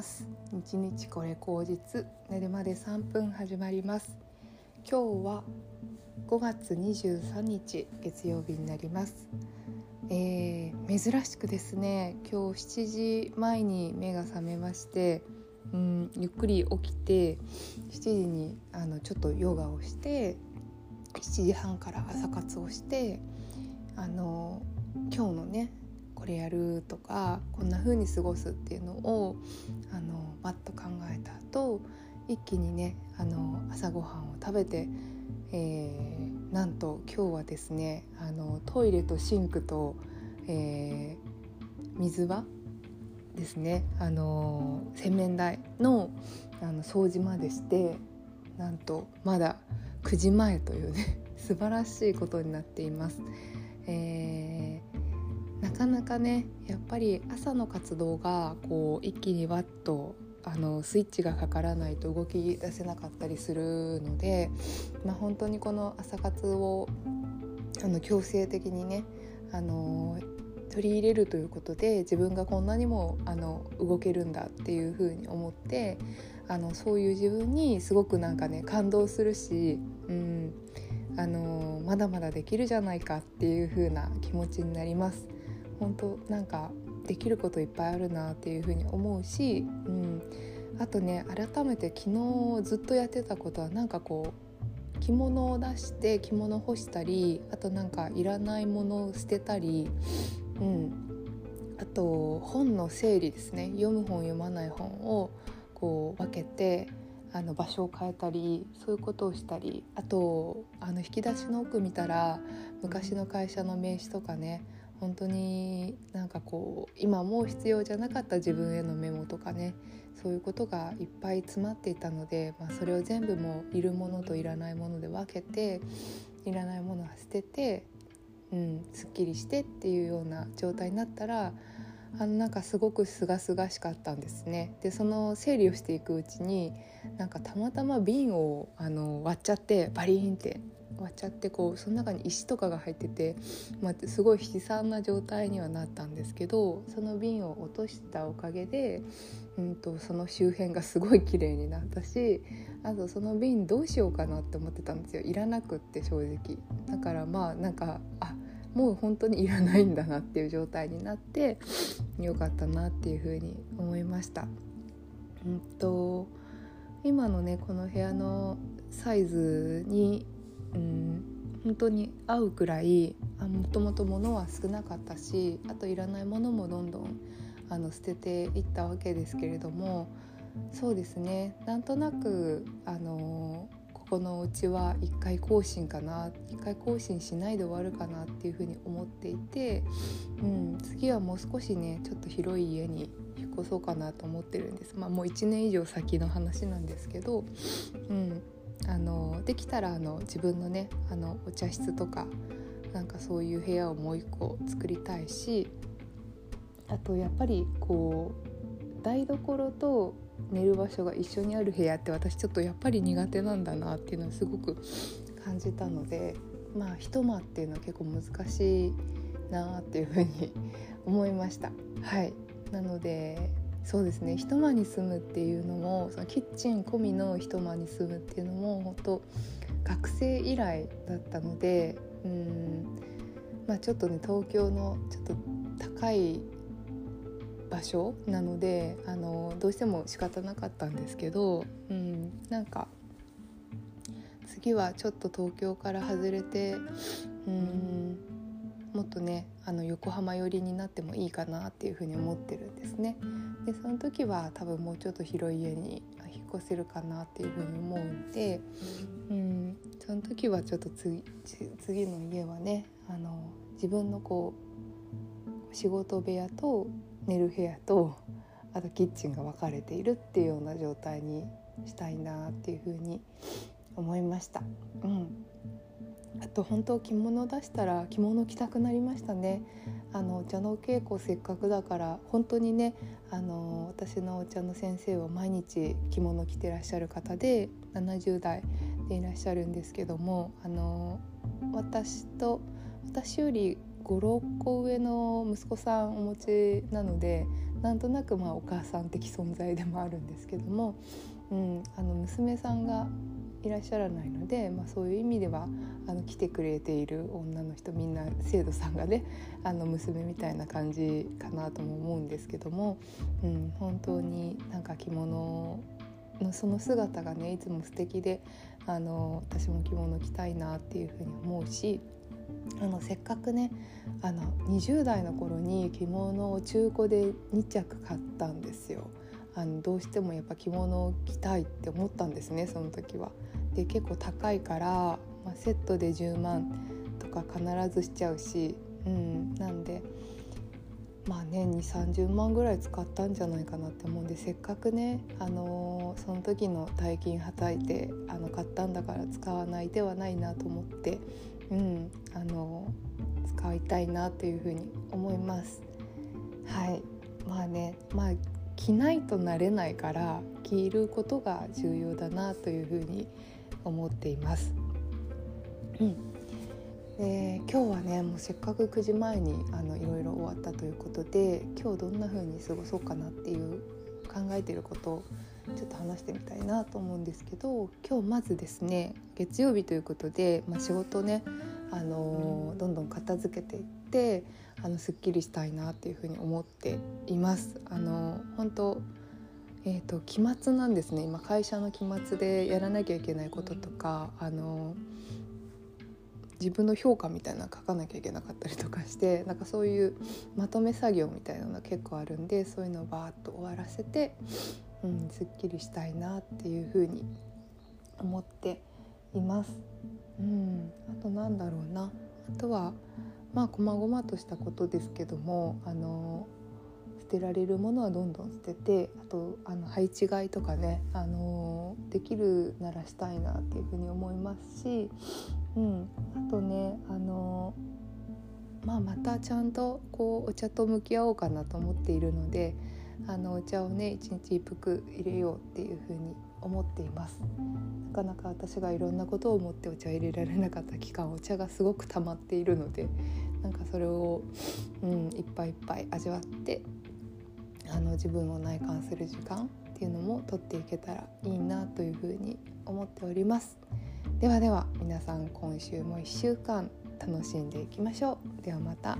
ます。日日これ口実寝るまで3分始まります。今日は5月23日月曜日になります。えー、珍しくですね今日7時前に目が覚めましてうんゆっくり起きて7時にあのちょっとヨガをして7時半から朝活をしてあの今日のねこれやるとかこんな風に過ごすっていうのをあのバッと考えた後一気にねあの朝ごはんを食べて、えー、なんと今日はですねあのトイレとシンクと、えー、水場ですねあの洗面台のあの掃除までしてなんとまだ9時前というね 素晴らしいことになっています。えーなかなかねやっぱり朝の活動がこう一気にワッとあのスイッチがかからないと動き出せなかったりするので、まあ、本当にこの朝活をあの強制的にねあの取り入れるということで自分がこんなにもあの動けるんだっていうふうに思ってあのそういう自分にすごくなんかね感動するし、うん、あのまだまだできるじゃないかっていう風な気持ちになります。本当なんかできることいっぱいあるなっていうふうに思うし、うん、あとね改めて昨日ずっとやってたことはなんかこう着物を出して着物干したりあとなんかいらないものを捨てたり、うん、あと本の整理ですね。読む本読まない本をこう分けてあの場所を変えたりそういうことをしたりあとあの引き出しの奥見たら昔の会社の名刺とかね本当になんかこう今もう必要じゃなかった自分へのメモとかねそういうことがいっぱい詰まっていたので、まあ、それを全部もういるものといらないもので分けていらないものは捨てて、うん、すっきりしてっていうような状態になったらあのなんかすごく清々しかったんですね。でその整理をしていくうちになんかたまたま瓶をあの割っちゃってバリーンって割っちゃってこうその中に石とかが入ってて、まあ、すごい悲惨な状態にはなったんですけどその瓶を落としたおかげで、うんと、その周辺がすごい綺麗になったしあとその瓶どうしようかなって思ってたんですよいらなくって正直だからまあなんかあもう本当にいらないんだなっていう状態になってよかったなっていうふうに思いました。うんと今のねこの部屋のサイズに本当に合うくらいもともと物は少なかったしあといらないものもどんどんあの捨てていったわけですけれどもそうですねなんとなくあのここのうちは1回更新かな1回更新しないで終わるかなっていうふうに思っていて、うん、次はもう少しねちょっと広い家に引っ越そうかなと思ってるんです。まあ、もう1年以上先の話なんですけど、うん、あのできたらあの自分のねあのお茶室とかなんかそういう部屋をもう一個作りたいしあとやっぱりこう台所と寝る場所が一緒にある部屋って私ちょっとやっぱり苦手なんだなっていうのをすごく感じたのでまあ一間っていうのは結構難しいなっていうふうに思いました。はいなのでそうですね。一間に住むっていうのもそのキッチン込みの一間に住むっていうのも本当学生以来だったのでうんまあちょっとね東京のちょっと高い場所なのであのどうしても仕方なかったんですけど、うん、なんか次はちょっと東京から外れてうんもっとねあの横浜寄りになってもいいかなっていうふうに思ってるんですね。でその時は多分もうちょっと広い家に引っ越せるかなっていうふうに思うんで、うん、その時はちょっと次次の家はねあの自分のこう仕事部屋と寝る部屋とあとキッチンが分かれているっていうような状態にしたいなっていうふうに思いました。うんあと本当着物出したら着物着たくなりましたねあのお茶の稽古せっかくだから本当にねあの私のお茶の先生は毎日着物着てらっしゃる方で70代でいらっしゃるんですけどもあの私と私より56個上の息子さんお持ちなのでなんとなくまあお母さん的存在でもあるんですけども、うん、あの娘さんがいらっしゃらないので、まあ、そういう意味ではあの来てくれている女の人みんな生徒さんがねあの娘みたいな感じかなとも思うんですけども、うん、本当になんか着物のその姿がねいつも素敵であの私も着物着たいなっていうふうに思うしあのせっかくねあの20代の頃に着物を中古で2着買ったんですよ。あのどうしてもやっぱ着物を着たいって思ったんですねその時は。で結構高いから、まあ、セットで10万とか必ずしちゃうし、うん、なんでまあ年に30万ぐらい使ったんじゃないかなって思うんでせっかくね、あのー、その時の大金はたいてあの買ったんだから使わないではないなと思って、うんあのー、使いたいなというふうに思います。はいまあねまあ着ないとなれないから着ることが重要だなというふうに思っています。うんで今日はねもうせっかく9時前にあのいろいろ終わったということで今日どんな風に過ごそうかなっていう考えていることをちょっと話してみたいなと思うんですけど今日まずですね月曜日ということで、まあ、仕事ね、あのー、どんどん片付けていってあのすっきりしたいなっていうふうに思っています。あの、本当えーと、期末なんですね今会社の期末でやらなきゃいけないこととかあの自分の評価みたいなの書かなきゃいけなかったりとかしてなんかそういうまとめ作業みたいなのが結構あるんでそういうのをバーッと終わらせて、うん、すっきりしたいなっていうふうに思っています。うん、あとなんだろうなあとはまあ細々としたことですけどもあの捨てられるものはどんどん捨ててあとあの配置買いとかね、あのできるならしたいなっていうふうに思いますし、うん、あとね、あのまあ、またちゃんとこうお茶と向き合おうかなと思っているのであのお茶をね一日一服入れようっていうふうに思っています。なかなか私がいろんなことを思ってお茶入れられなかった期間お茶がすごく溜まっているのでなんかそれを、うん、いっぱいいっぱい味わってあの自分を内観する時間っていうのも取っていけたらいいなというふうに思っております。ではでは皆さん今週も1週間楽しんでいきましょう。ではまた。